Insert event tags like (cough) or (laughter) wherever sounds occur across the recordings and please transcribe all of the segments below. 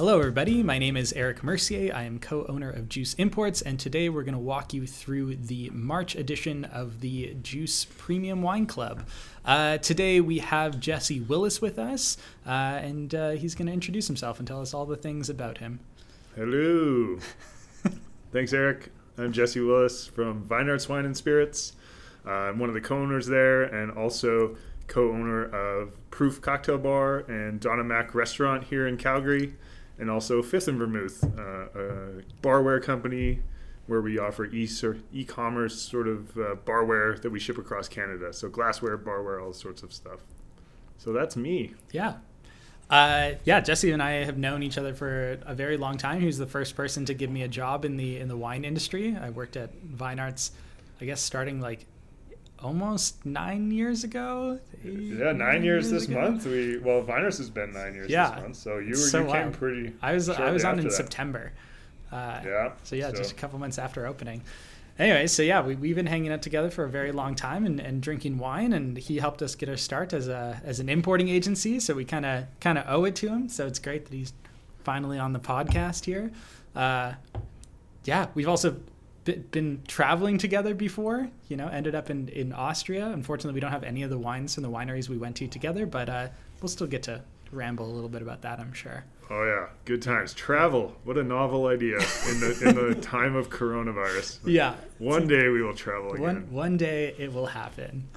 Hello, everybody. My name is Eric Mercier. I am co owner of Juice Imports, and today we're going to walk you through the March edition of the Juice Premium Wine Club. Uh, today we have Jesse Willis with us, uh, and uh, he's going to introduce himself and tell us all the things about him. Hello. (laughs) Thanks, Eric. I'm Jesse Willis from Vine Arts Wine and Spirits. Uh, I'm one of the co owners there and also co owner of Proof Cocktail Bar and Donna Mac Restaurant here in Calgary and also Fifth and Vermouth, uh, a barware company where we offer e commerce sort of uh, barware that we ship across Canada. So glassware, barware, all sorts of stuff. So that's me. Yeah. Uh, yeah, Jesse and I have known each other for a very long time. He was the first person to give me a job in the in the wine industry. I worked at Vine Arts, I guess, starting like almost nine years ago. Yeah, nine years, years this ago. month. We well, Vine Arts has been nine years yeah. this month. So you were so you came pretty. I was I was on in that. September. Uh, yeah. So yeah, so. just a couple months after opening. Anyway, so yeah, we, we've been hanging out together for a very long time and, and drinking wine, and he helped us get our start as a as an importing agency. So we kind of kind of owe it to him. So it's great that he's finally on the podcast here. Uh, yeah, we've also been traveling together before. You know, ended up in in Austria. Unfortunately, we don't have any of the wines from the wineries we went to together, but uh, we'll still get to ramble a little bit about that. I'm sure. Oh yeah, good times. Travel. What a novel idea in the in the (laughs) time of coronavirus. Yeah. One day we will travel again. One one day it will happen.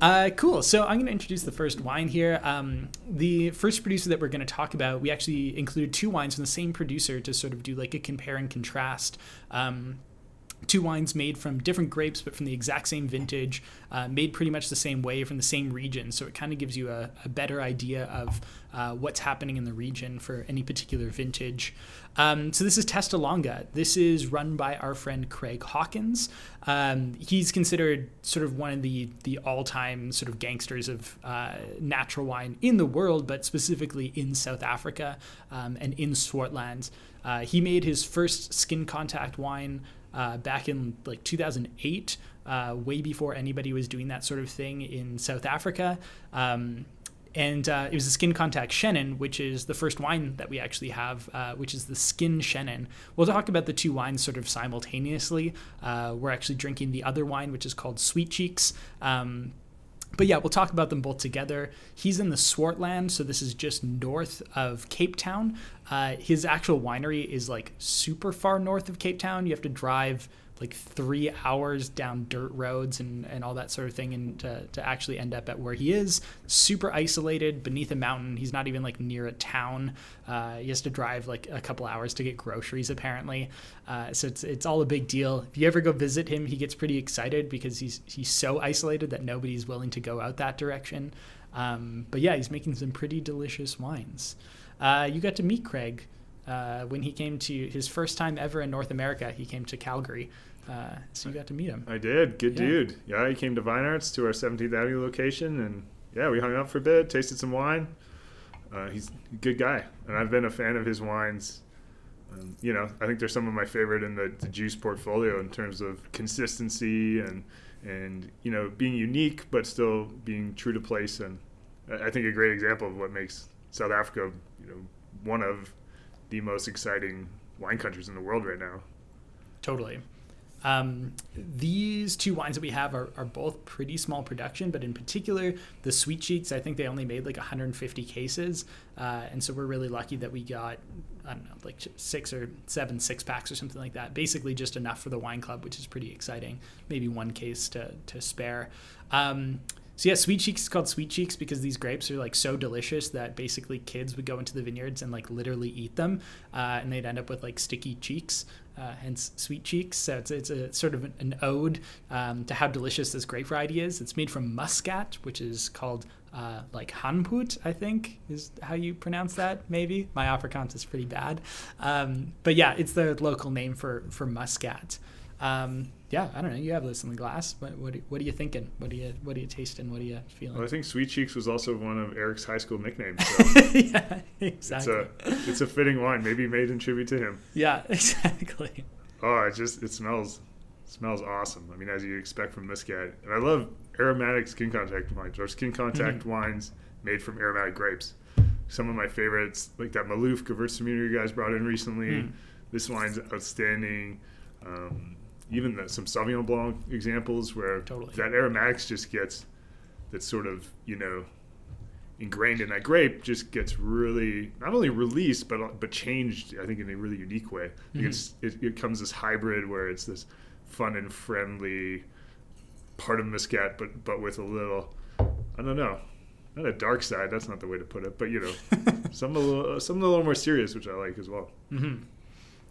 Uh, cool. So I'm going to introduce the first wine here. Um, the first producer that we're going to talk about, we actually included two wines from the same producer to sort of do like a compare and contrast. Um, two wines made from different grapes but from the exact same vintage uh, made pretty much the same way from the same region. So it kind of gives you a, a, better idea of uh, what's happening in the region for any particular vintage. Um, so this is Testalonga this is run by our friend craig hawkins. Um, he's considered sort of one of the the all-time sort of gangsters of uh, natural wine in the world but specifically in south africa um, and in swartland. Uh, he made his first skin contact wine uh, back in like 2008, uh, way before anybody was doing that sort of thing in South Africa. Um, and uh, it was the Skin Contact Chenin, which is the first wine that we actually have, uh, which is the Skin Chenin. We'll talk about the two wines sort of simultaneously. Uh, we're actually drinking the other wine, which is called Sweet Cheeks. Um, but yeah, we'll talk about them both together. He's in the Swartland, so this is just north of Cape Town. Uh, his actual winery is like super far north of Cape Town. You have to drive like three hours down dirt roads and, and all that sort of thing and to, to actually end up at where he is. Super isolated beneath a mountain. He's not even like near a town. Uh, he has to drive like a couple hours to get groceries apparently. Uh, so it's, it's all a big deal. If you ever go visit him he gets pretty excited because he's he's so isolated that nobody's willing to go out that direction. Um, but yeah he's making some pretty delicious wines. Uh, you got to meet craig uh, when he came to his first time ever in North America, he came to Calgary. Uh, so you got to meet him. I did. Good yeah. dude. Yeah, he came to Vine Arts to our 17th Avenue location, and yeah, we hung out for a bit, tasted some wine. Uh, he's a good guy, and I've been a fan of his wines. Um, you know, I think they're some of my favorite in the, the juice portfolio in terms of consistency and and you know being unique but still being true to place. And I think a great example of what makes South Africa, you know, one of the most exciting wine countries in the world right now. Totally. Um, these two wines that we have are, are both pretty small production, but in particular, the Sweet Cheeks, I think they only made like 150 cases. Uh, and so we're really lucky that we got, I don't know, like six or seven six packs or something like that. Basically, just enough for the wine club, which is pretty exciting. Maybe one case to, to spare. Um, so yeah, Sweet Cheeks is called Sweet Cheeks because these grapes are like so delicious that basically kids would go into the vineyards and like literally eat them, uh, and they'd end up with like sticky cheeks uh, hence sweet cheeks. So it's, it's a sort of an ode um, to how delicious this grape variety is. It's made from muscat, which is called uh, like Hanepoot, I think is how you pronounce that. Maybe my Afrikaans is pretty bad, um, but yeah, it's the local name for for muscat. Um, yeah, I don't know. You have this in the glass. What what, what are you thinking? What are you what are you tasting? What are you feeling? Well, I think Sweet Cheeks was also one of Eric's high school nicknames. So (laughs) yeah, exactly. It's a it's a fitting wine, maybe made in tribute to him. Yeah, (laughs) exactly. Oh, it just it smells smells awesome. I mean, as you expect from Muscat, and I love aromatic skin contact wines or skin contact mm-hmm. wines made from aromatic grapes. some of my favorites, like that Maloof Gewürztraminer you guys brought in recently. Mm. This wine's outstanding. Um, even the, some Sauvignon Blanc examples where Totally. that aromatics just gets that sort of you know ingrained in that grape just gets really not only released but but changed I think in a really unique way. Mhm. It's, it, it comes this hybrid where it's this fun and friendly part of Muscat but but with a little I don't know not a dark side that's not the way to put it but you know (laughs) some a little some a little more serious which I like as well. hmm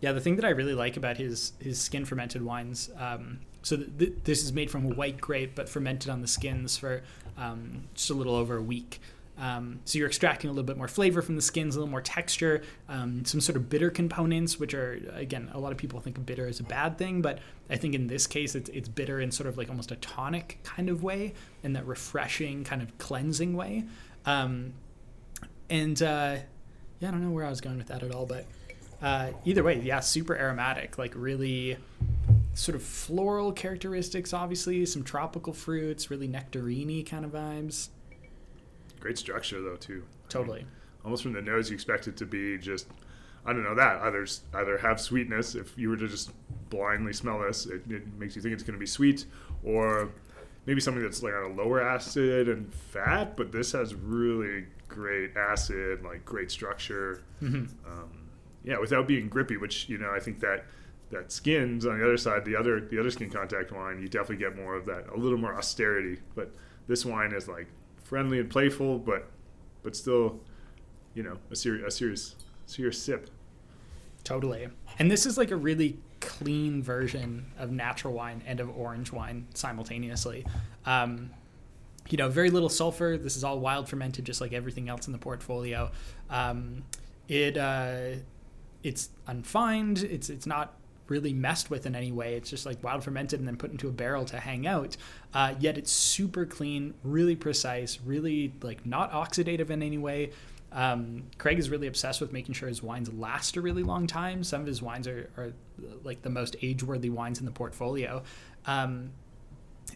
Yeah, the thing that I really like about his his skin fermented wines, um, so th- th- this is made from a white grape, but fermented on the skins for um, just a little over a week. Um, so you're extracting a little bit more flavor from the skins, a little more texture, um, some sort of bitter components, which are again a lot of people think bitter as a bad thing, but I think in this case it's it's bitter in sort of like almost a tonic kind of way, in that refreshing kind of cleansing way. Um, and uh, yeah, I don't know where I was going with that at all, but uh, either way, yeah, super aromatic, like really sort of floral characteristics, obviously, some tropical fruits, really nectarine kind of vibes. Great structure though too. Totally. almost from the nose you expect it to be just i don't know that either either have sweetness if you were to just blindly smell this it, it makes you think it's going to be sweet or maybe something that's like on a lower acid and fat but this has really great acid like great structure hmm um, yeah without being grippy which you know i think that that skins on the other side the other the other skin contact wine you definitely get more of that a little more austerity but this wine is like friendly and playful but but still you know a serious a serious serious sip Totally. And this is like a really clean version of natural wine and of orange wine simultaneously. Um, you know, very little sulfur. This is all wild fermented, just like everything else in the portfolio. Um, it uh, it's unfined. It's it's not really messed with in any way. It's just like wild fermented and then put into a barrel to hang out. Uh, yet it's super clean, really precise, really like not oxidative in any way. Um, Craig is really obsessed with making sure his wines last a really long time. Some of his wines are, are like the most age-worthy wines in the portfolio. Um,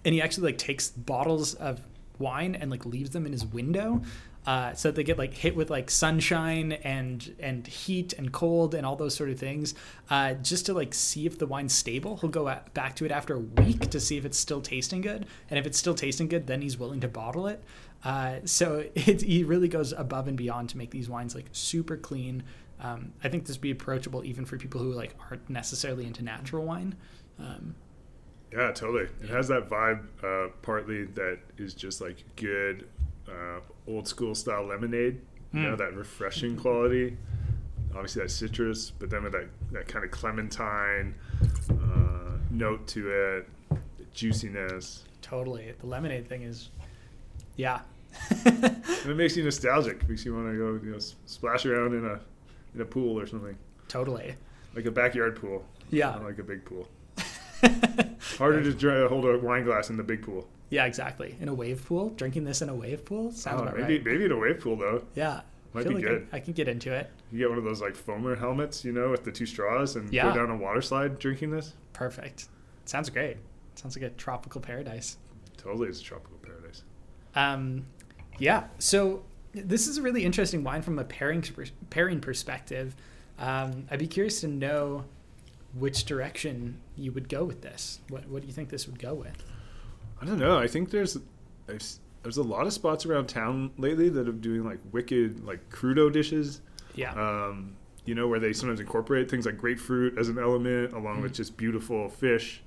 and he actually like takes bottles of wine and like leaves them in his window uh, so that they get like hit with like sunshine and and heat and cold and all those sort of things uh, just to like see if the wine's stable. He'll go at, back to it after a week to see if it's still tasting good. And if it's still tasting good then he's willing to bottle it. Uh, so (laughs) it, he really goes above and beyond to make these wines like super clean. Um, i think this would be approachable even for people who like aren't necessarily into natural wine. Um, yeah totally. It has that vibe uh, partly that is just like good uh, old school style lemonade you know Mm. that refreshing quality obviously that citrus but then with that, that kind of clementine uh, note to it the juiciness Totally. The lemonade thing is, yeah. and it makes you nostalgic makes you want to go you know splash around in a in a pool or something totally. like a backyard pool Yeah. not like a big pool (laughs) harder to dry, hold a wine glass in the big pool yeah, exactly. In a wave pool, drinking this in a wave pool sounds Oh, maybe right. maybe in a wave pool though Yeah. Might be like good. I, I can get into it. You get one of those like foamer helmets, you know, with the two straws, and Yeah. go down a water slide drinking this. Perfect. Sounds great. Sounds like a tropical paradise. Totally, is a tropical paradise. Um, yeah. So this is a really interesting wine from a pairing pairing perspective. Um, I'd be curious to know which direction you would go with this. What What do you think this would go with? I don't know. I think there's I've, there's a lot of spots around town lately that are doing like wicked like crudo dishes. Yeah. Um, you know, where they sometimes incorporate things like grapefruit as an element, along with Mhm. just beautiful fish.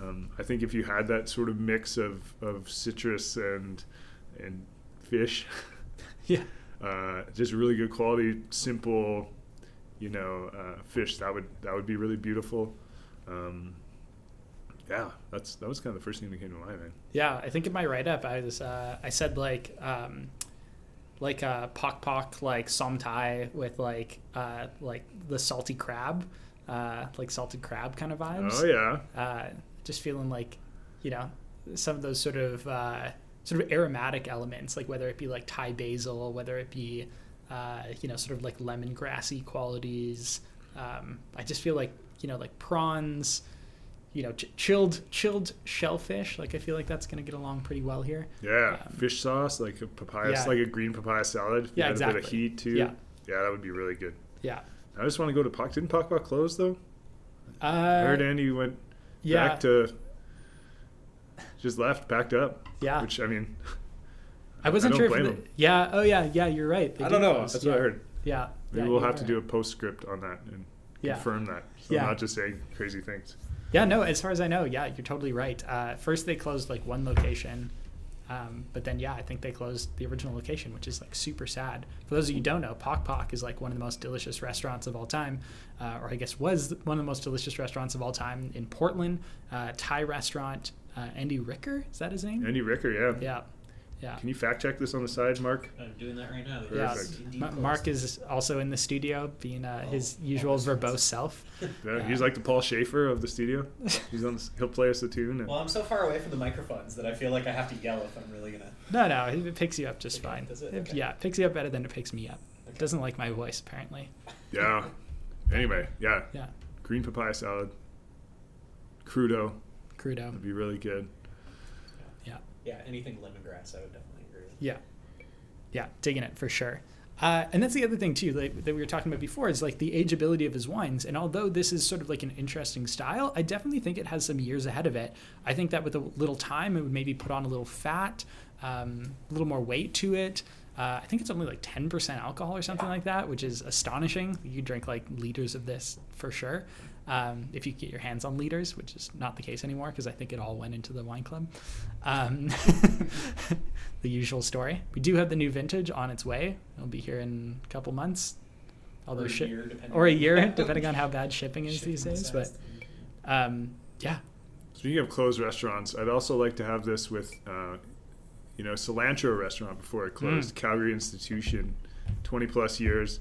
Um, I think if you had that sort of mix of, of citrus and and fish, yeah. (laughs) uh, just really good quality, simple, you know, uh, fish. That would that would be really beautiful. Um, yeah, that's that was kind of the first thing that came to mind, man. Yeah, I think in my write up, I was uh, I said like um, like uh, pok pok like som thai with like uh, like the salty crab, uh, like salted crab kind of vibes. Oh yeah, Uh, just feeling like you know some of those sort of uh, sort of aromatic elements, like whether it be like Thai basil, whether it be uh, you know sort of like lemongrassy qualities. Um, I just feel like you know like prawns you know, ch- chilled chilled shellfish. Like I feel like that's going to get along pretty well here. Yeah, Um, fish sauce like a papaya, Yeah. like a green papaya salad. Yeah, Add a bit of heat too. Yeah. yeah, that would be really good. Yeah. I just want to go to Puck. Didn't Pok Pok close though? I Uh, heard Andy went yeah. back to just left, packed up. yeah. Which I mean, (laughs) I wasn't I sure don't if blame the. Yeah. Oh yeah. Yeah. You're right. They I did don't know. close. That's yeah. what I heard. Yeah. Maybe yeah, we'll have are to do a postscript on that and Yeah. confirm that. So Yeah. I'm not just saying crazy things. Yeah, no, as far as I know, yeah, you're totally right. Uh, first, they closed like one location, um, but then, yeah, I think they closed the original location, which is like super sad. For those of you who don't know, Pok Pok is like one of the most delicious restaurants of all time, uh, or I guess was one of the most delicious restaurants of all time in Portland. Uh, Thai restaurant, uh, Andy Ricker, is that his name? Andy Ricker, yeah. Yeah, yeah. Can you fact check this on the side, Mark? I'm doing that right now. Yeah, Perfect. Indeed Ma- Mark is also in the studio, being uh, his Oh, usual verbose nice. self. (laughs) Yeah, he's like the Paul Shaffer of the studio. (laughs) He's on. He'll play us a tune. And, Well, I'm so far away from the microphones that I feel like I have to yell if I'm really gonna. No, no, it picks you up just Okay, fine. does it? It- Okay. Yeah, it picks you up better than it picks me up. Okay. Doesn't like my voice apparently. (laughs) yeah. Anyway, yeah. Yeah, Green papaya salad. Crudo crudo. would be really good. Yeah, Yeah, anything lemongrass, I would definitely agree with. yeah, yeah. Digging it for sure. Uh, and that's the other thing too like, that we were talking about before is like the ageability of his wines. And although this is sort of like an interesting style, I definitely think it has some years ahead of it. I think that with a little time, it would maybe put on a little fat, um, a little more weight to it. Uh, I think it's only like 10% alcohol or something like that, which is astonishing. You drink like liters of this for sure. Um, if you get your hands on liters, which is not the case anymore because I think it all went into the wine club. Um, (laughs) the usual story. We do have the new vintage on its way. It'll be here in a couple months. Although or a ship year, depending or a on- year, (laughs) depending on how bad shipping is shipping these days. But um, yeah, Speaking of closed restaurants, I'd also like to have this with, uh, you know, Cilantro restaurant before it closed. Calgary Institution, 20 plus years,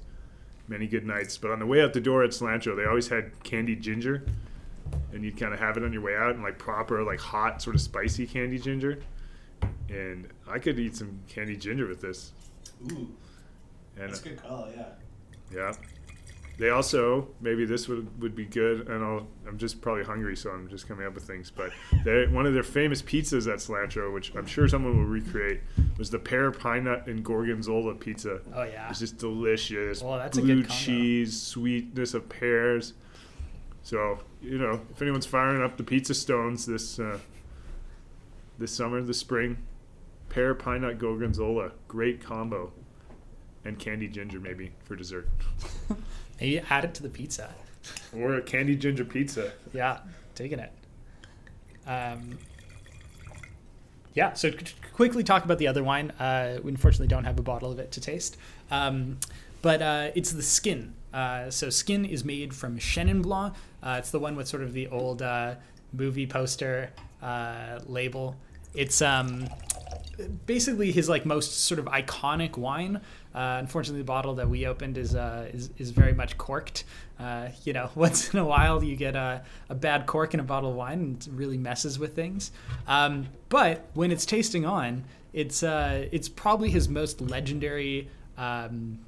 many good nights. But on the way out the door at Cilantro, they always had candied ginger, and you'd kind of have it on your way out, and like proper, like hot, sort of spicy candied ginger. And I could eat some candied ginger with this. Ooh, And that's a good call. Yeah. yeah. They also maybe this would would be good, and I'll, I'm just probably hungry, so I'm just coming up with things. But they one of their famous pizzas at Cilantro, which I'm sure someone will recreate, was the pear, pine nut, and gorgonzola pizza. oh yeah, It's just delicious. Well, that's a Blue good combo. cheese, sweetness of pears. So you know, if anyone's firing up the pizza stones this uh, this summer, this spring, pear, pine nut, gorgonzola, great combo, and candied ginger maybe for dessert. (laughs) maybe add it to the pizza. Or a candy ginger pizza. Yeah, digging it. Um, yeah, so qu- quickly talk about the other wine. Uh, we unfortunately don't have a bottle of it to taste. Um, but uh, it's the skin. Uh, so skin is made from Chenin Blanc. Uh, it's the one with sort of the old uh, movie poster uh, label. It's um, basically his like most sort of iconic wine. Uh, unfortunately, the bottle that we opened is uh, is, is very much corked. Uh, you know, (laughs) once in a while you get a, a bad cork in a bottle of wine, and it really messes with things. Um, but when it's tasting on, it's uh, it's probably his most legendary. Um,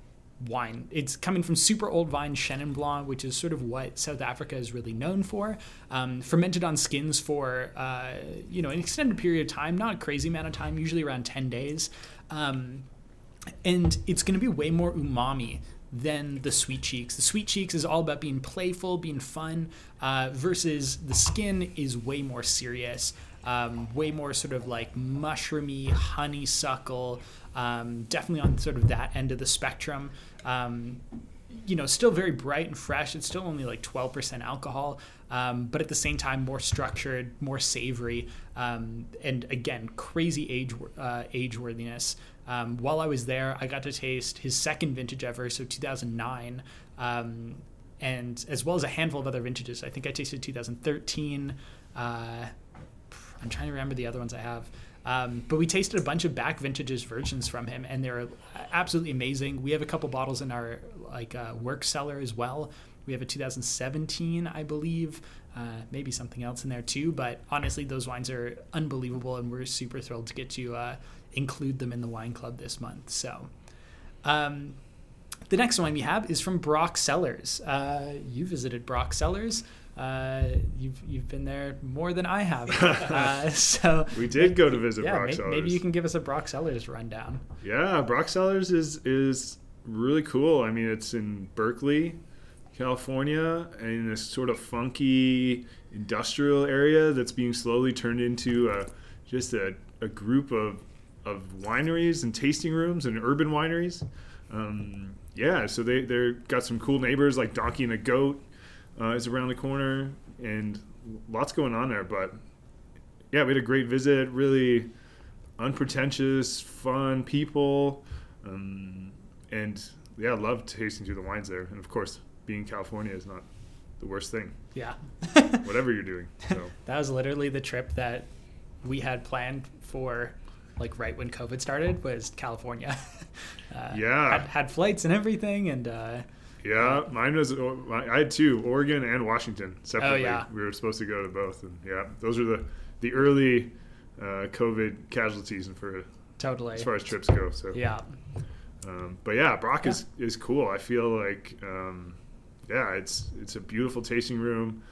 wine. It's coming from super old vine Chenin Blanc, which is sort of what South Africa is really known for. Um, fermented on skins for uh, you know an extended period of time, not a crazy amount of time, usually around ten days. Um, and it's going to be way more umami than the sweet cheeks. The sweet cheeks is all about being playful, being fun, uh, versus the skin is way more serious, um, way more sort of like mushroomy, honeysuckle, um, definitely on sort of that end of the spectrum. Um, you know, still very bright and fresh. It's still only like 12% alcohol, um, but at the same time, more structured, more savory, um, and again, crazy age uh, age worthiness. Um, while I was there, I got to taste his second vintage ever, so 2009, um, and as well as a handful of other vintages. I think I tasted 2013. Uh, I'm trying to remember the other ones I have. Um, but we tasted a bunch of back vintages versions from him, and they're absolutely amazing. We have a couple bottles in our like uh, work cellar as well. We have a 2017, I believe, uh, maybe something else in there too. But honestly, those wines are unbelievable, and we're super thrilled to get to uh, include them in the wine club this month. So, um, the next wine we have is from Brock Cellars. Uh, you visited Brock Cellars. Uh, you've you've been there more than I have. (laughs) Uh, so We did go to visit yeah, Brock may- Cellars. maybe you can give us a Brock Cellars rundown. Yeah, Brock Cellars is is really cool. I mean, it's in Berkeley, California, in this sort of funky industrial area that's being slowly turned into a, just a, a group of of wineries and tasting rooms and urban wineries. Um, yeah, so they they got some cool neighbors like Donkey and a Goat uh, is around the corner, and lots going on there. But yeah, we had a great visit. Really unpretentious, fun people, um, and yeah, I love tasting through the wines there. And of course, being in California is not the worst thing, Yeah. whatever you're doing. So (laughs) That was literally the trip that we had planned for, like right when COVID started, was California. (laughs) uh, Yeah. had, had flights and everything, and uh, yeah, mine was I had two, Oregon and Washington separately. Oh, yeah. We were supposed to go to both, and yeah, those are the the early uh, COVID casualties and for totally. as far as trips go. So yeah, Um, but yeah, Brock is, is cool. I feel like, um, yeah, it's it's a beautiful tasting room.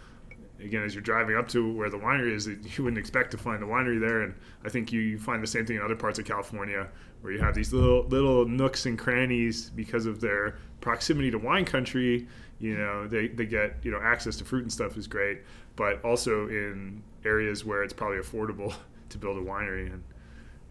Again, as you're driving up to where the winery is, you wouldn't expect to find the winery there, and I think you, you find the same thing in other parts of California, where you have these little little nooks and crannies because of their proximity to wine country. You know, they, they get you know access to fruit and stuff is great, but also in areas where it's probably affordable (laughs) to build a winery and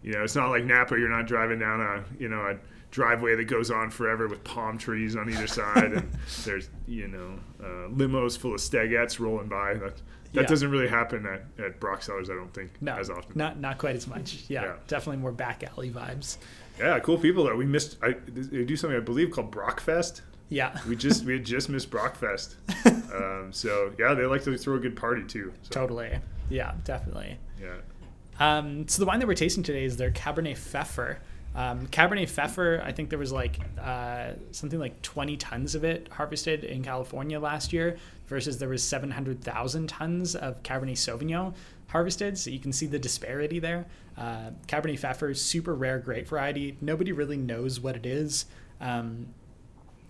you know, it's not like Napa. You're not driving down a you know a driveway that goes on forever with palm trees on either side, and (laughs) there's you know uh, limos full of stegettes rolling by. That that Yeah. doesn't really happen at, at Brock Cellars, I don't think no, as often. not not quite as much. (laughs) Yeah, Yeah. definitely more back alley vibes. Yeah, cool people though. We missed. I, they do something I believe called Brockfest. Yeah, We just we had just missed Brockfest. (laughs) Um, so yeah, they like to throw a good party too. So, totally. Yeah, definitely. Yeah. Um, so the wine that we're tasting today is their Cabernet Pfeffer. Um, Cabernet Pfeffer, I think there was like uh, something like 20 tons of it harvested in California last year, versus there was 700,000 tons of Cabernet Sauvignon harvested. So you can see the disparity there. Uh, Cabernet Pfeffer is super rare grape variety. Nobody really knows what it is. Um,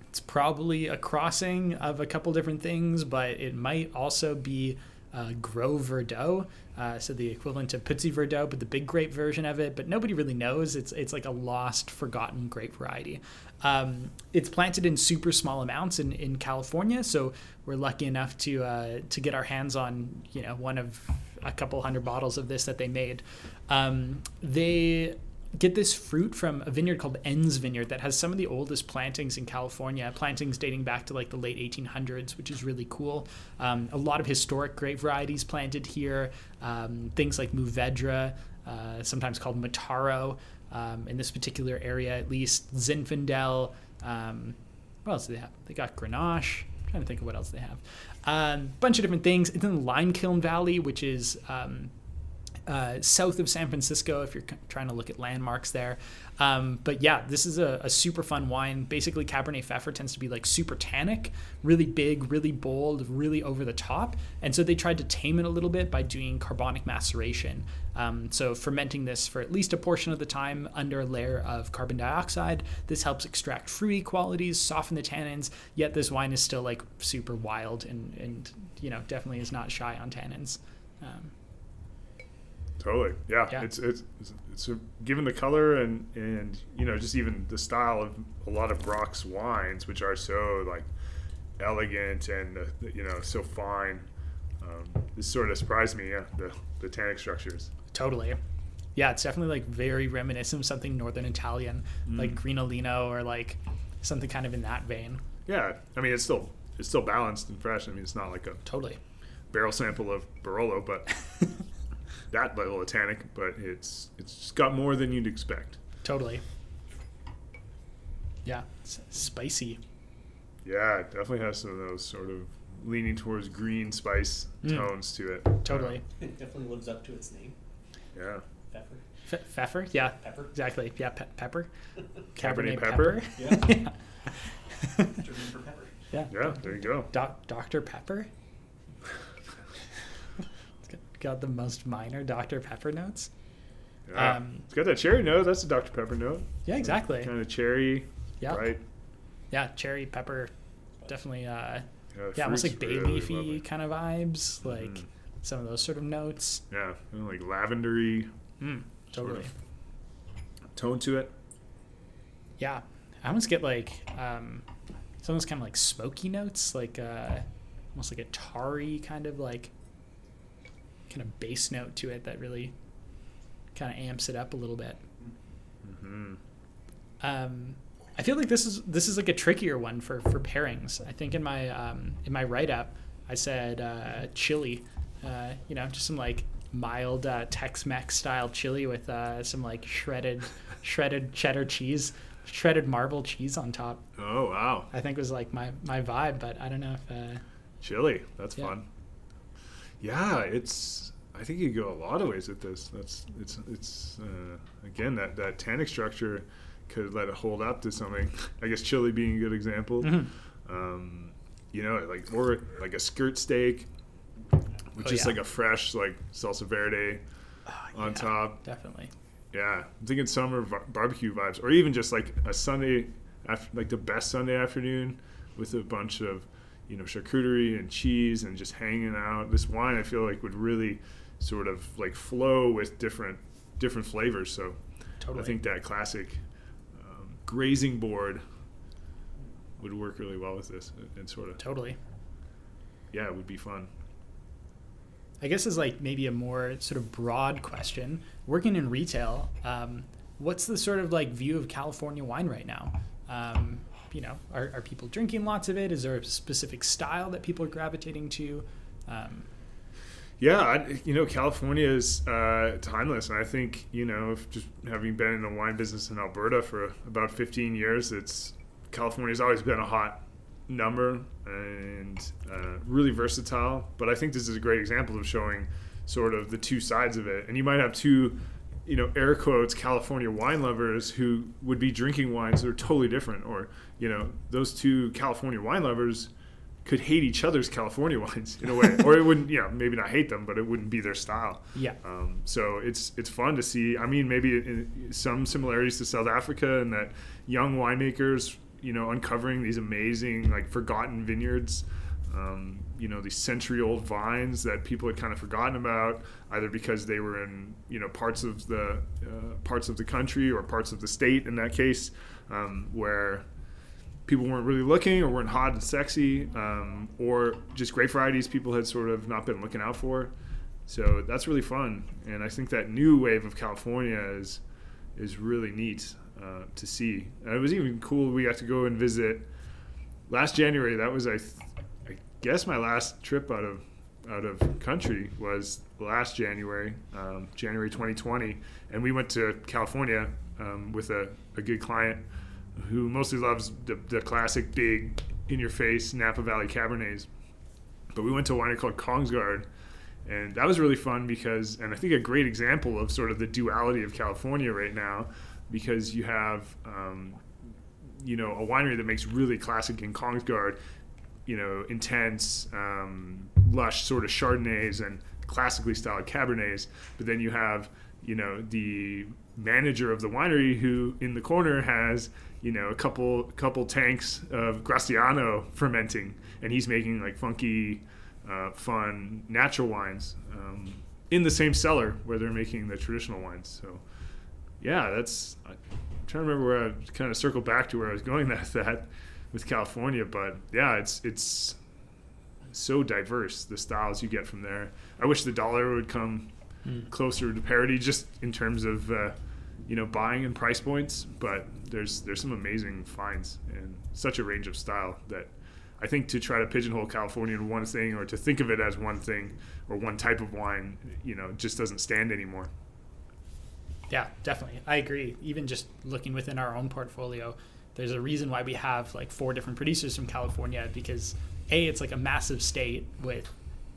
it's probably a crossing of a couple different things, but it might also be uh, Gros Verdot, uh, so the equivalent of Petit Verdot, but the big grape version of it. But nobody really knows. It's it's like a lost, forgotten grape variety. Um, it's planted in super small amounts in, in California, so we're lucky enough to uh, to get our hands on you know one of a couple hundred bottles of this that they made. Um, they get this fruit from a vineyard called Enz Vineyard that has some of the oldest plantings in California, plantings dating back to like the late 1800s, which is really cool. Um, a lot of historic grape varieties planted here, um, things like Mourvedre, uh, sometimes called Mataro, um, in this particular area at least, Zinfandel. Um, what else do they have? They got Grenache. I'm trying to think of what else they have. A um, bunch of different things. It's in the Limekiln Valley, which is um, uh, south of San Francisco if you're trying to look at landmarks there. Um, but yeah, this is a, a super fun wine. Basically, Cabernet Pfeffer tends to be like super tannic, really big, really bold, really over the top. And so they tried to tame it a little bit by doing carbonic maceration. Um, so fermenting this for at least a portion of the time under a layer of carbon dioxide. This helps extract fruity qualities, soften the tannins. Yet this wine is still like super wild and and you know definitely is not shy on tannins. Um, Totally. Yeah. Yeah. It's it's it's, it's a, given the color and and you know just even the style of a lot of Brock's wines, which are so like elegant and uh, you know so fine. Um, this sort of surprised me. Yeah, the the tannic structures. Totally. Yeah, it's definitely like very reminiscent of something northern Italian, like Grignolino or like something kind of in that vein. Yeah. I mean, it's still it's still balanced and fresh. I mean, it's not like a Totally. barrel sample of Barolo, but (laughs) that level of tannic. But it's it's just got more than you'd expect. Totally. Yeah, it's spicy. Yeah, it definitely has some of those sort of leaning towards green spice Mm. tones to it. Totally. (laughs) It definitely lives up to its name. Yeah. Pepper. F- pfeffer? Yeah, Pepper. exactly. Yeah, pe- pepper. (laughs) Cabernet Cabernet pepper? Yeah. yeah. (laughs) German for pepper. yeah. Yeah, there you go. Doc- Dr. Pepper? Got- the most minor Dr. Pepper notes. Yeah. Um, it's got that cherry note. That's a Dr. Pepper note. Yeah, exactly. Kind of cherry, Yeah. right? Yeah, cherry, pepper, definitely. Uh, Yeah, yeah, almost like bay really leafy lovely. kind of vibes, like Mhm. some of those sort of notes. Yeah, of like lavendery Mm, Sort totally. of. tone to it. Yeah, I almost get like um, some of those kind of like smoky notes, like uh, almost like a tarry kind of like kind of bass note to it that really kind of amps it up a little bit. hmm Um, I feel like this is this is like a trickier one for for pairings. I think in my um, in my write up, I said uh, chili. Uh, you know, just some like mild uh, Tex-Mex style chili with uh, some like shredded (laughs) shredded cheddar cheese, shredded marble cheese on top. Oh wow, I think was like my my vibe, but I don't know if uh, chili. That's Yeah. fun. Yeah, it's. I think you go a lot of ways with this. That's it's it's uh, again that that tannic structure could let it hold up to something. I guess chili being a good example. mhm. Um, you know, like or like a skirt steak, which Oh, is yeah. like a fresh like salsa verde Ah, on yeah, top. definitely. Yeah, I'm thinking summer bar- barbecue vibes, or even just like a Sunday after, like the best Sunday afternoon with a bunch of, you know, charcuterie and cheese and just hanging out. This wine, I feel like, would really sort of like flow with different different flavors. So Totally. I think that classic um, grazing board would work really well with this, and- and sort of totally. yeah, it would be fun. I guess is like maybe a more sort of broad question. Working in retail, um, what's the sort of like view of California wine right now? Um, you know, are, are people drinking lots of it? Is there a specific style that people are gravitating to? Um, Yeah, I, you know, California is uh, timeless, and I think you know, just having been in the wine business in Alberta for about 15 years, it's California's always been a hot number and uh, really versatile. But I think this is a great example of showing sort of the two sides of it. And you might have two, you know, air quotes California wine lovers who would be drinking wines that are totally different, or you know, those two California wine lovers could hate each other's California (laughs) wines in a way, or it wouldn't, you know, maybe not hate them, but it wouldn't be their style. yeah, Um, so it's it's fun to see. I mean, maybe in, some similarities to South Africa in that young winemakers, you know, uncovering these amazing like forgotten vineyards. Um, you know, these century-old vines that people had kind of forgotten about, either because they were in you know parts of the uh, parts of the country or parts of the state in that case, um, where people weren't really looking or weren't hot and sexy, um, or just great varieties people had sort of not been looking out for. So that's really fun, and I think that new wave of California is is really neat uh, to see. And it was even cool. We got to go and visit last January. That was I, th- guess my last trip out of out of country was last January, um, January 2020, and we went to California um, with a, a good client who mostly loves the, the classic big in your face Napa Valley Cabernets. But we went to a winery called Kongsgaard, and that was really fun because, and I think a great example of sort of the duality of California right now, because you have, um, you know, a winery that makes really classic in Kongsgaard, you know, intense, um, lush sort of Chardonnays and classically styled Cabernets, but then you have, you know, the manager of the winery who in the corner has you know a couple couple tanks of Graciano fermenting, and he's making like funky, uh, fun natural wines um, in the same cellar where they're making the traditional wines. So yeah, that's I'm trying to remember where I kind of circled back to where I was going with (laughs) that with California, but yeah, it's it's so diverse the styles you get from there. I wish the dollar would come closer to parity just in terms of uh, you know buying and price points but there's there's some amazing finds and such a range of style that I think to try to pigeonhole California in one thing or to think of it as one thing or one type of wine you know just doesn't stand anymore Yeah, definitely. I agree. Even just looking within our own portfolio, there's a reason why we have like four different producers from California because a it's like a massive state with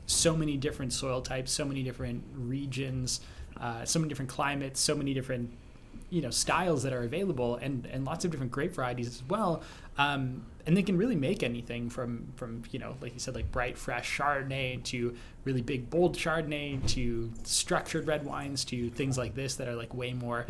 so many different soil types, so many different regions, uh, so many different climates, so many different you know styles that are available, and and lots of different grape varieties as well. Um, and they can really make anything from from you know like you said like bright fresh Chardonnay to really big bold Chardonnay to structured red wines to things like this that are like way more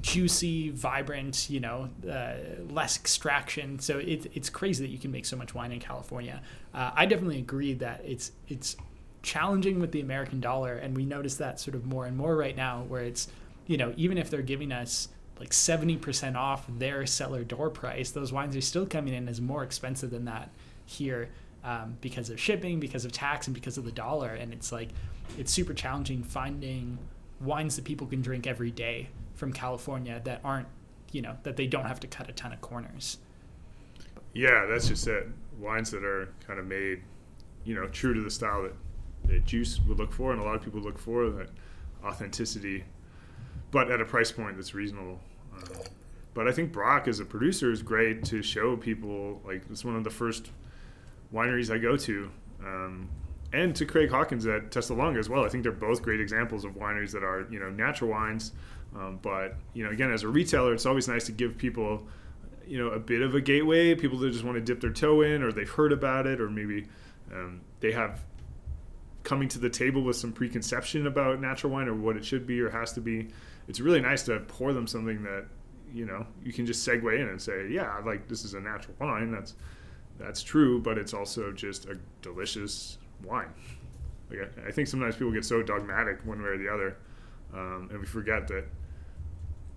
juicy, vibrant, you know, uh, less extraction. So it, it's crazy that you can make so much wine in California. Uh, I definitely agree that it's it's challenging with the American dollar, and we notice that sort of more and more right now, where it's you know even if they're giving us like 70% off their cellar door price, those wines are still coming in as more expensive than that here um, because of shipping, because of tax, and because of the dollar. And it's like it's super challenging finding wines that people can drink every day from California that aren't, you know, that they don't have to cut a ton of corners. Yeah, that's just it. Wines that are kind of made, you know, true to the style that, that juice would look for, and a lot of people look for that authenticity, but at a price point that's reasonable. Um, but I think Brock, as a producer, is great to show people. Like it's one of the first wineries I go to, um, and to Craig Hawkins at Testalonga as well. I think they're both great examples of wineries that are you know natural wines um, but you know, again, as a retailer, it's always nice to give people, you know, a bit of a gateway. People that just want to dip their toe in, or they've heard about it, or maybe um, they have coming to the table with some preconception about natural wine or what it should be or has to be. It's really nice to pour them something that you know you can just segue in and say, yeah, like this is a natural wine. That's that's true, but it's also just a delicious wine. Like I, I think sometimes people get so dogmatic one way or the other, um, and we forget that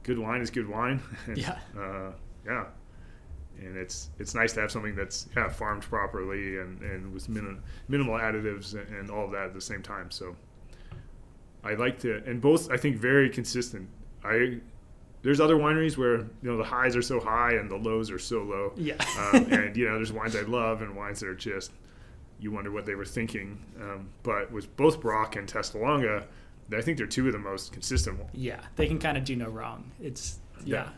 good wine is good wine. (laughs) and, yeah. Uh, yeah. And it's it's nice to have something that's yeah, farmed properly and, and with minim, minimal additives and, and all of that at the same time. So I like to, and both I think very consistent. I there's other wineries where you know the highs are so high and the lows are so low. Yeah. um, (laughs) and you know there's wines I love and wines that are just you wonder what they were thinking. Um, but with both Brock and Testalonga, I think they're two of the most consistent ones. Yeah, they can kind of do no wrong. It's yeah.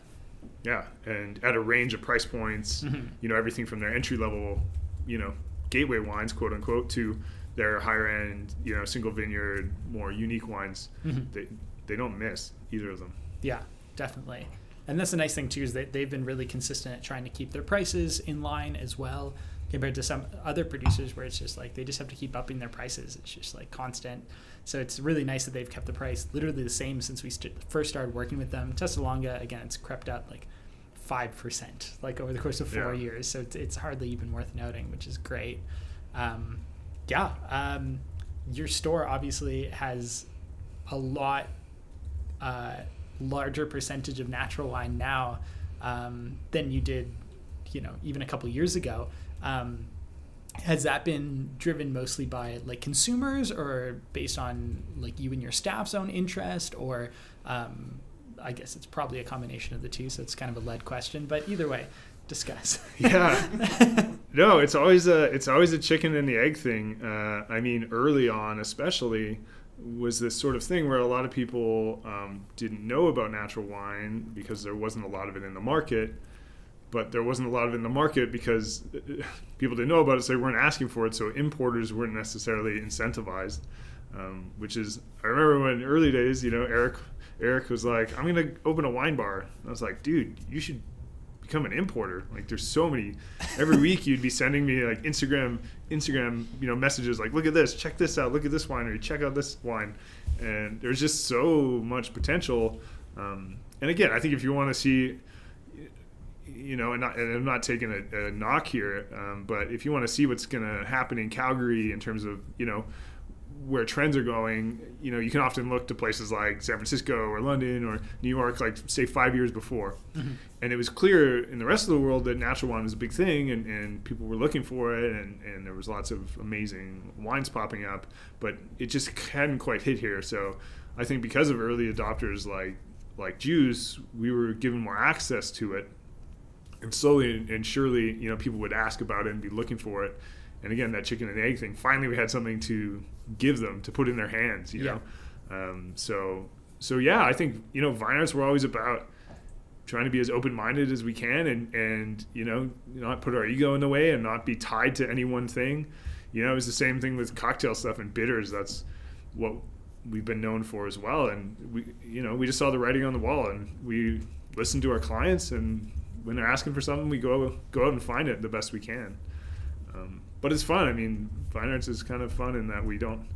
yeah. yeah. and at a range of price points, mm-hmm. you know, everything from their entry level, you know, gateway wines, quote unquote, to their higher end, you know, single vineyard, more unique wines. Mm-hmm. They they don't miss either of them. Yeah, definitely. And that's the nice thing too is that they've been really consistent at trying to keep their prices in line as well compared to some other producers where it's just like they just have to keep upping their prices. It's just like constant. So it's really nice that they've kept the price literally the same since we st- first started working with them. Testalonga, again, it's crept up like 5% like over the course of four yeah. years. So it's, it's hardly even worth noting, which is great. Um, yeah. Um, your store obviously has a lot uh, larger percentage of natural wine now um, than you did, you know, even a couple years ago. Um, has that been driven mostly by like consumers or based on like you and your staff's own interest? Or um, i guess it's probably a combination of the two so it's kind of a lead question but either way discuss. (laughs) Yeah. No it's always a it's always a chicken and the egg thing. Uh, i mean early on especially was this sort of thing where a lot of people um, didn't know about natural wine because there wasn't a lot of it in the market but there wasn't a lot of it in the market because people didn't know about it, so they weren't asking for it. So importers weren't necessarily incentivized, um, which is I remember when early days, you know, Eric Eric was like, "I'm gonna open a wine bar." I was like, "Dude, you should become an importer." Like, there's so many. Every (laughs) week, you'd be sending me like Instagram Instagram you know messages like, "Look at this, check this out, look at this winery, check out this wine," and there's just so much potential. Um, and again, I think if you want to see you know, and, not, and I'm not taking a, a knock here, um, but if you want to see what's going to happen in Calgary in terms of, you know, where trends are going, you know, you can often look to places like San Francisco or London or New York, like say five years before. Mm-hmm. And it was clear in the rest of the world that natural wine was a big thing and, and people were looking for it and, and there was lots of amazing wines popping up, but it just hadn't quite hit here. So I think because of early adopters like like Juice, we were given more access to it and slowly and surely, you know, people would ask about it and be looking for it. And again, that chicken and egg thing. Finally, we had something to give them to put in their hands. You yeah. know, um, so so yeah, I think you know, Vine Arts were always about trying to be as open minded as we can, and and you know, not put our ego in the way and not be tied to any one thing. You know, it was the same thing with cocktail stuff and bitters. That's what we've been known for as well. And we, you know, we just saw the writing on the wall, and we listened to our clients and when they're asking for something, we go go out and find it the best we can. Um, but it's fun. I mean, Vine Arts is kind of fun in that we don't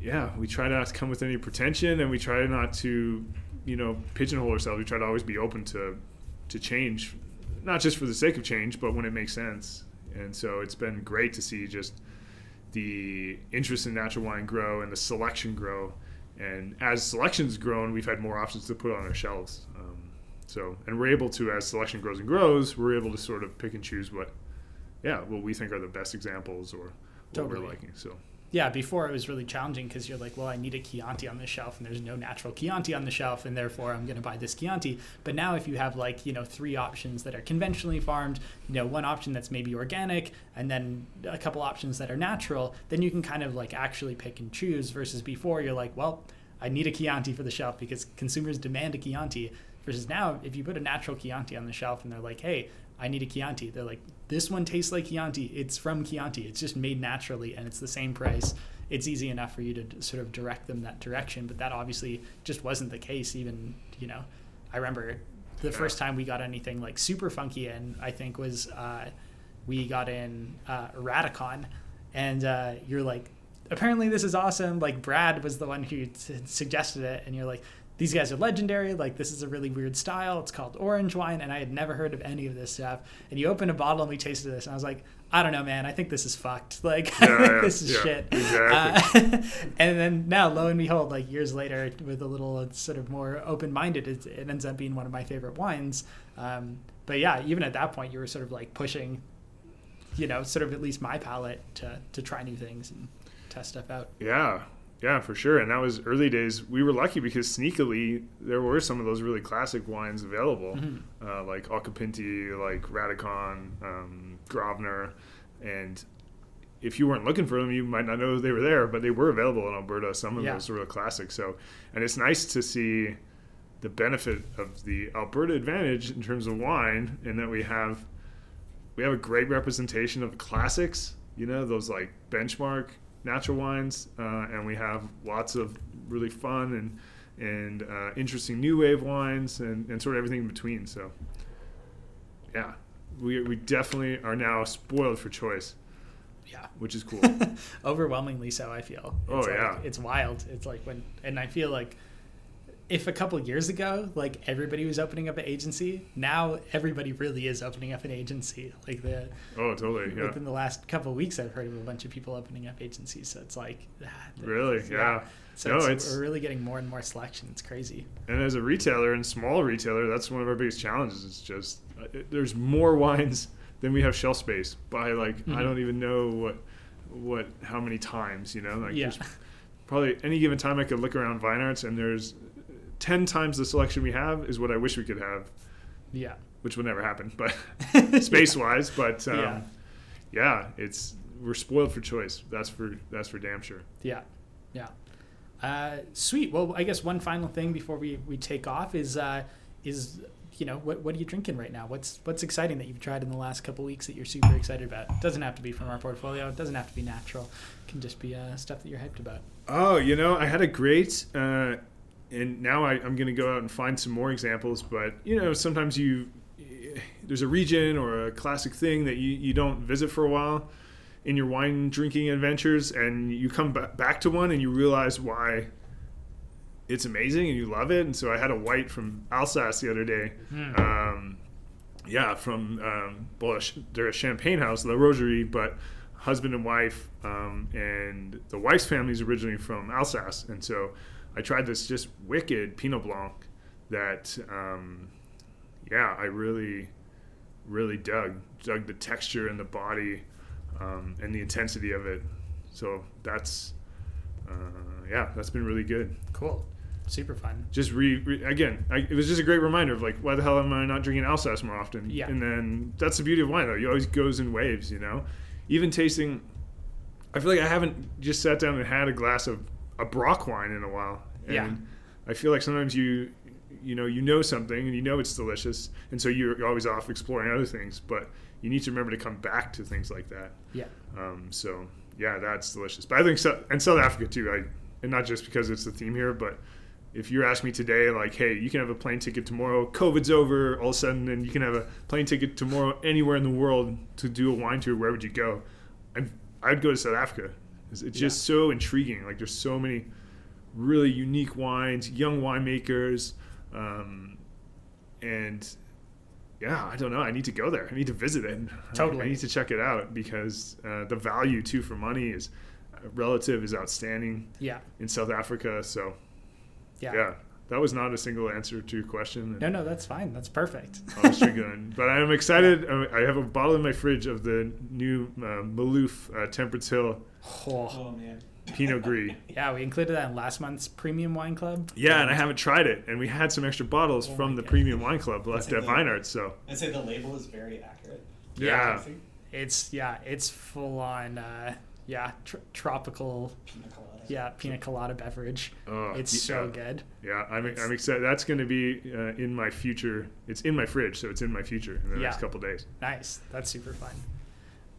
yeah, we try not to come with any pretension, and we try not to, you know, pigeonhole ourselves. We try to always be open to to change, not just for the sake of change, but when it makes sense. And so it's been great to see just the interest in natural wine grow and the selection grow. And as selection's grown, we've had more options to put on our shelves. Um, so, and we're able to, as selection grows and grows, we're able to sort of pick and choose what, yeah, what we think are the best examples or what Totally. we're liking. So, yeah, before it was really challenging because you're like, well, I need a Chianti on the shelf, and there's no natural Chianti on the shelf, and therefore I'm going to buy this Chianti. But now, if you have like you know three options that are conventionally farmed, you know one option that's maybe organic, and then a couple options that are natural, then you can kind of like actually pick and choose. Versus before, you're like, well, I need a Chianti for the shelf because consumers demand a Chianti. Versus now, if you put a natural Chianti on the shelf and they're like, hey, I need a Chianti. They're like, this one tastes like Chianti. It's from Chianti. It's just made naturally and it's the same price. It's easy enough for you to sort of direct them that direction. But that obviously just wasn't the case. Even, you know, I remember the first time we got anything like super funky in, I think was uh, we got in uh, Radikon. And uh, you're like, apparently this is awesome. Like Brad was the one who t- suggested it. And you're like, these guys are legendary. Like this is a really weird style. It's called orange wine, and I had never heard of any of this stuff. And you open a bottle and we tasted this, and I was like, I don't know, man. I think this is fucked. (laughs) Like I Yeah, think (laughs) yeah, this is yeah, shit. exactly. Uh, (laughs) and then now, lo and behold, like years later, with a little sort of more open-minded, it, it ends up being one of my favorite wines. Um, but yeah, even at that point, you were sort of like pushing, you know, sort of at least my palate to to try new things and test stuff out. Yeah, yeah, for sure. And that was early days. We were lucky because sneakily there were some of those really classic wines available, uh, like Occhipinti, like Radikon, um, Gravner, and if you weren't looking for them, you might not know they were there, but they were available in Alberta. Some of Yeah. those were classics. So, and it's nice to see the benefit of the Alberta advantage in terms of wine, in that we have we have a great representation of classics. You know, those like benchmark natural wines, uh, and we have lots of really fun and and uh, interesting new wave wines, and, and sort of everything in between. So, yeah, we we definitely are now spoiled for choice, Yeah. which is cool. (laughs) overwhelmingly so i feel Oh, like, yeah. it's wild it's like when and i feel like if a couple years ago like everybody was opening up an agency now everybody really is opening up an agency (laughs) like the oh, totally. Yeah. within the last couple of weeks i've heard of a bunch of people opening up agencies so it's like ah, Really? Yeah. so No, it's, it's- we're really getting more and more selection it's crazy And as a retailer and small retailer, that's one of our biggest challenges. it's just uh, it, there's more wines than we have shelf space by like I Mhm. don't even know what what how many times you know like yeah probably any given time I could look around Vine Arts and there's ten times the selection we have is what I wish we could have, yeah which will never happen, but (laughs) (laughs) space wise. But um, Yeah. yeah. it's we're spoiled for choice. That's for that's for damn sure. Yeah, yeah. Uh, sweet. Well, I guess one final thing before we, we take off is uh, is you know what what are you drinking right now? What's what's exciting that you've tried in the last couple weeks that you're super excited about? It doesn't have to be from our portfolio. It doesn't have to be natural. It can just be uh, stuff that you're hyped about. Oh, you know, I had a great, uh, and now I, I'm going to go out and find some more examples. But you know, sometimes you there's a region or a classic thing that you, you don't visit for a while in your wine drinking adventures, and you come ba- back to one and you realize why it's amazing and you love it. And so I had a white from Alsace the other day. Um, yeah, from um, well, they're a champagne house, La Rogerie, but husband and wife, um, and the wife's family is originally from Alsace, and so I tried this just wicked Pinot Blanc that, um, yeah, I really, really dug, dug the texture and the body, um, and the intensity of it. So that's, uh, yeah, that's been really good Cool. Super fun. just re, re again I, it was just a great reminder of like why the hell am i not drinking alsace more often Yeah. and then that's the beauty of wine though it always goes in waves you know even tasting i feel like i haven't just sat down and had a glass of a brock wine in a while and Yeah. i feel like sometimes you you know you know something and you know it's delicious and so you're always off exploring other things but you need to remember to come back to things like that Yeah. um, so yeah, that's delicious. But I think so, and South Africa too. I and not just because it's the theme here, but if you ask me today, like, hey, you can have a plane ticket tomorrow. COVID's over, all of a sudden, and you can have a plane ticket tomorrow anywhere in the world to do a wine tour. Where would you go? And I'd go to South Africa. It's, it's just so intriguing. Like there's so many really unique wines, young winemakers, um, and yeah, I don't know. I need to go there. I need to visit it. Totally. I need to check it out because uh, the value too for money is uh, relative is outstanding Yeah. in South Africa. So Yeah. yeah, that was not a single answer to your question. No, no, that's fine. That's perfect. (laughs) I was drinking, but I'm excited. I I have a bottle in my fridge of the new uh, Maloof uh, Temperance Hill Oh, Oh man. Pinot Gris. (laughs) yeah, we included that in last month's premium wine club. Yeah, and I haven't tried it, and we had some extra bottles Oh from the God. Premium Wine Club left That's at a- Vineyard. So I'd say the label is very accurate. yeah, It's yeah, it's full on uh, yeah, tr- tropical Pina colada. yeah, pina colada beverage. Oh, it's yeah. so good. yeah, I'm, I'm excited. That's going to be uh, in my future. It's in my fridge, so it's in my future in the next Yeah. couple days. Nice. That's super fun.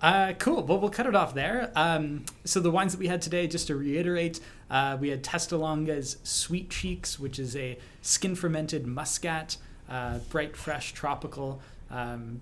Uh, cool. Well, we'll cut it off there. Um, so the wines that we had today, just to reiterate, uh, we had Testalonga's Sweet Cheeks, which is a skin fermented muscat, uh, bright, fresh, tropical. Um,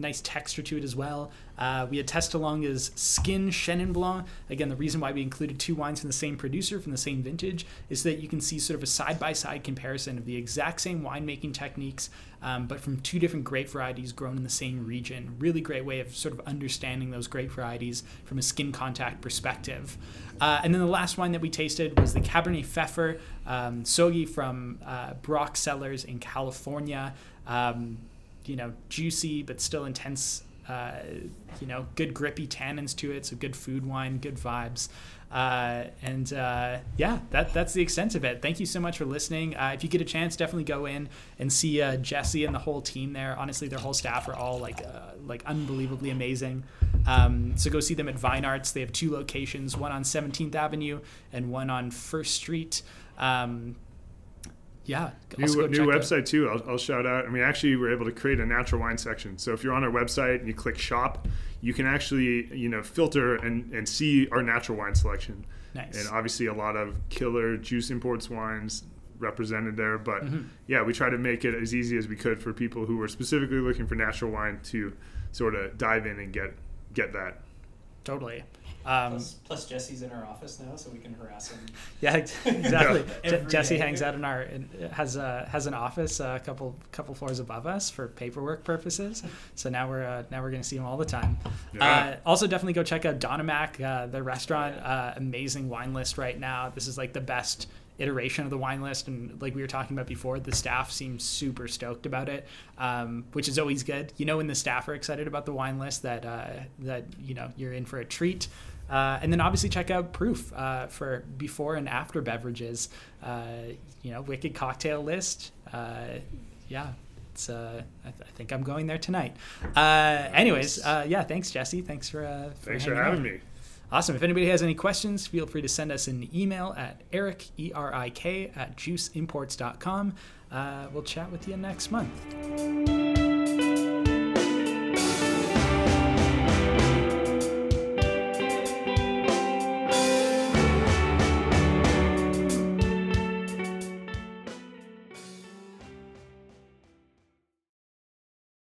nice texture to it as well. Uh, we had Testalonga's Skin Chenin Blanc. Again, the reason why we included two wines from the same producer, from the same vintage, is that you can see sort of a side by side comparison of the exact same winemaking techniques, um, but from two different grape varieties grown in the same region. Really great way of sort of understanding those grape varieties from a skin contact perspective. Uh, and then the last wine that we tasted was the Cabernet Pfeffer um, Sogi from uh, Brock Cellars in California. Um, you know, juicy but still intense. Uh, you know, good grippy tannins to it, so good food wine, good vibes. Uh, and uh, yeah, that that's the extent of it. Thank you so much for listening. Uh, if you get a chance, definitely go in and see uh, Jesse and the whole team there. Honestly, their whole staff are all like uh, like unbelievably amazing. Um, so go see them at Vine Arts. They have two locations, one on 17th Avenue and one on First Street. Um, yeah, New, new website too. I'll, I'll shout out. I mean, actually, we're able to create a natural wine section. So if you're on our website and you click shop, you can actually you know filter and, and see our natural wine selection. Nice. And obviously, a lot of killer juice imports wines represented there. But Mhm. yeah, we try to make it as easy as we could for people who are specifically looking for natural wine to sort of dive in and get get that. Totally. Um, Plus, plus Jesse's in our office now, so we can harass him. (laughs) yeah, (laughs) exactly. Je- Jesse day. hangs out in our in, has a has an office uh, a couple couple floors above us for paperwork purposes. So now we're uh, now we're gonna see him all the time. Yeah. Uh, also, definitely go check out Donna Mac, uh, the restaurant. Uh, amazing wine list right now. This is like the best iteration of the wine list, and like we were talking about before, the staff seems super stoked about it, um, which is always good. You know, when the staff are excited about the wine list, that uh, that you know you're in for a treat. Uh, and then obviously check out Proof uh, for before and after beverages. Uh, you know, Wicked Cocktail List. Uh, yeah, it's. Uh, I, th- I think I'm going there tonight. Uh, anyways, uh, yeah, thanks Jesse. Thanks for. Uh, for Thanks for hanging out. having me. Awesome. If anybody has any questions, feel free to send us an email at eric, E-R-I-K, at juiceimports.com. Uh, we'll chat with you next month.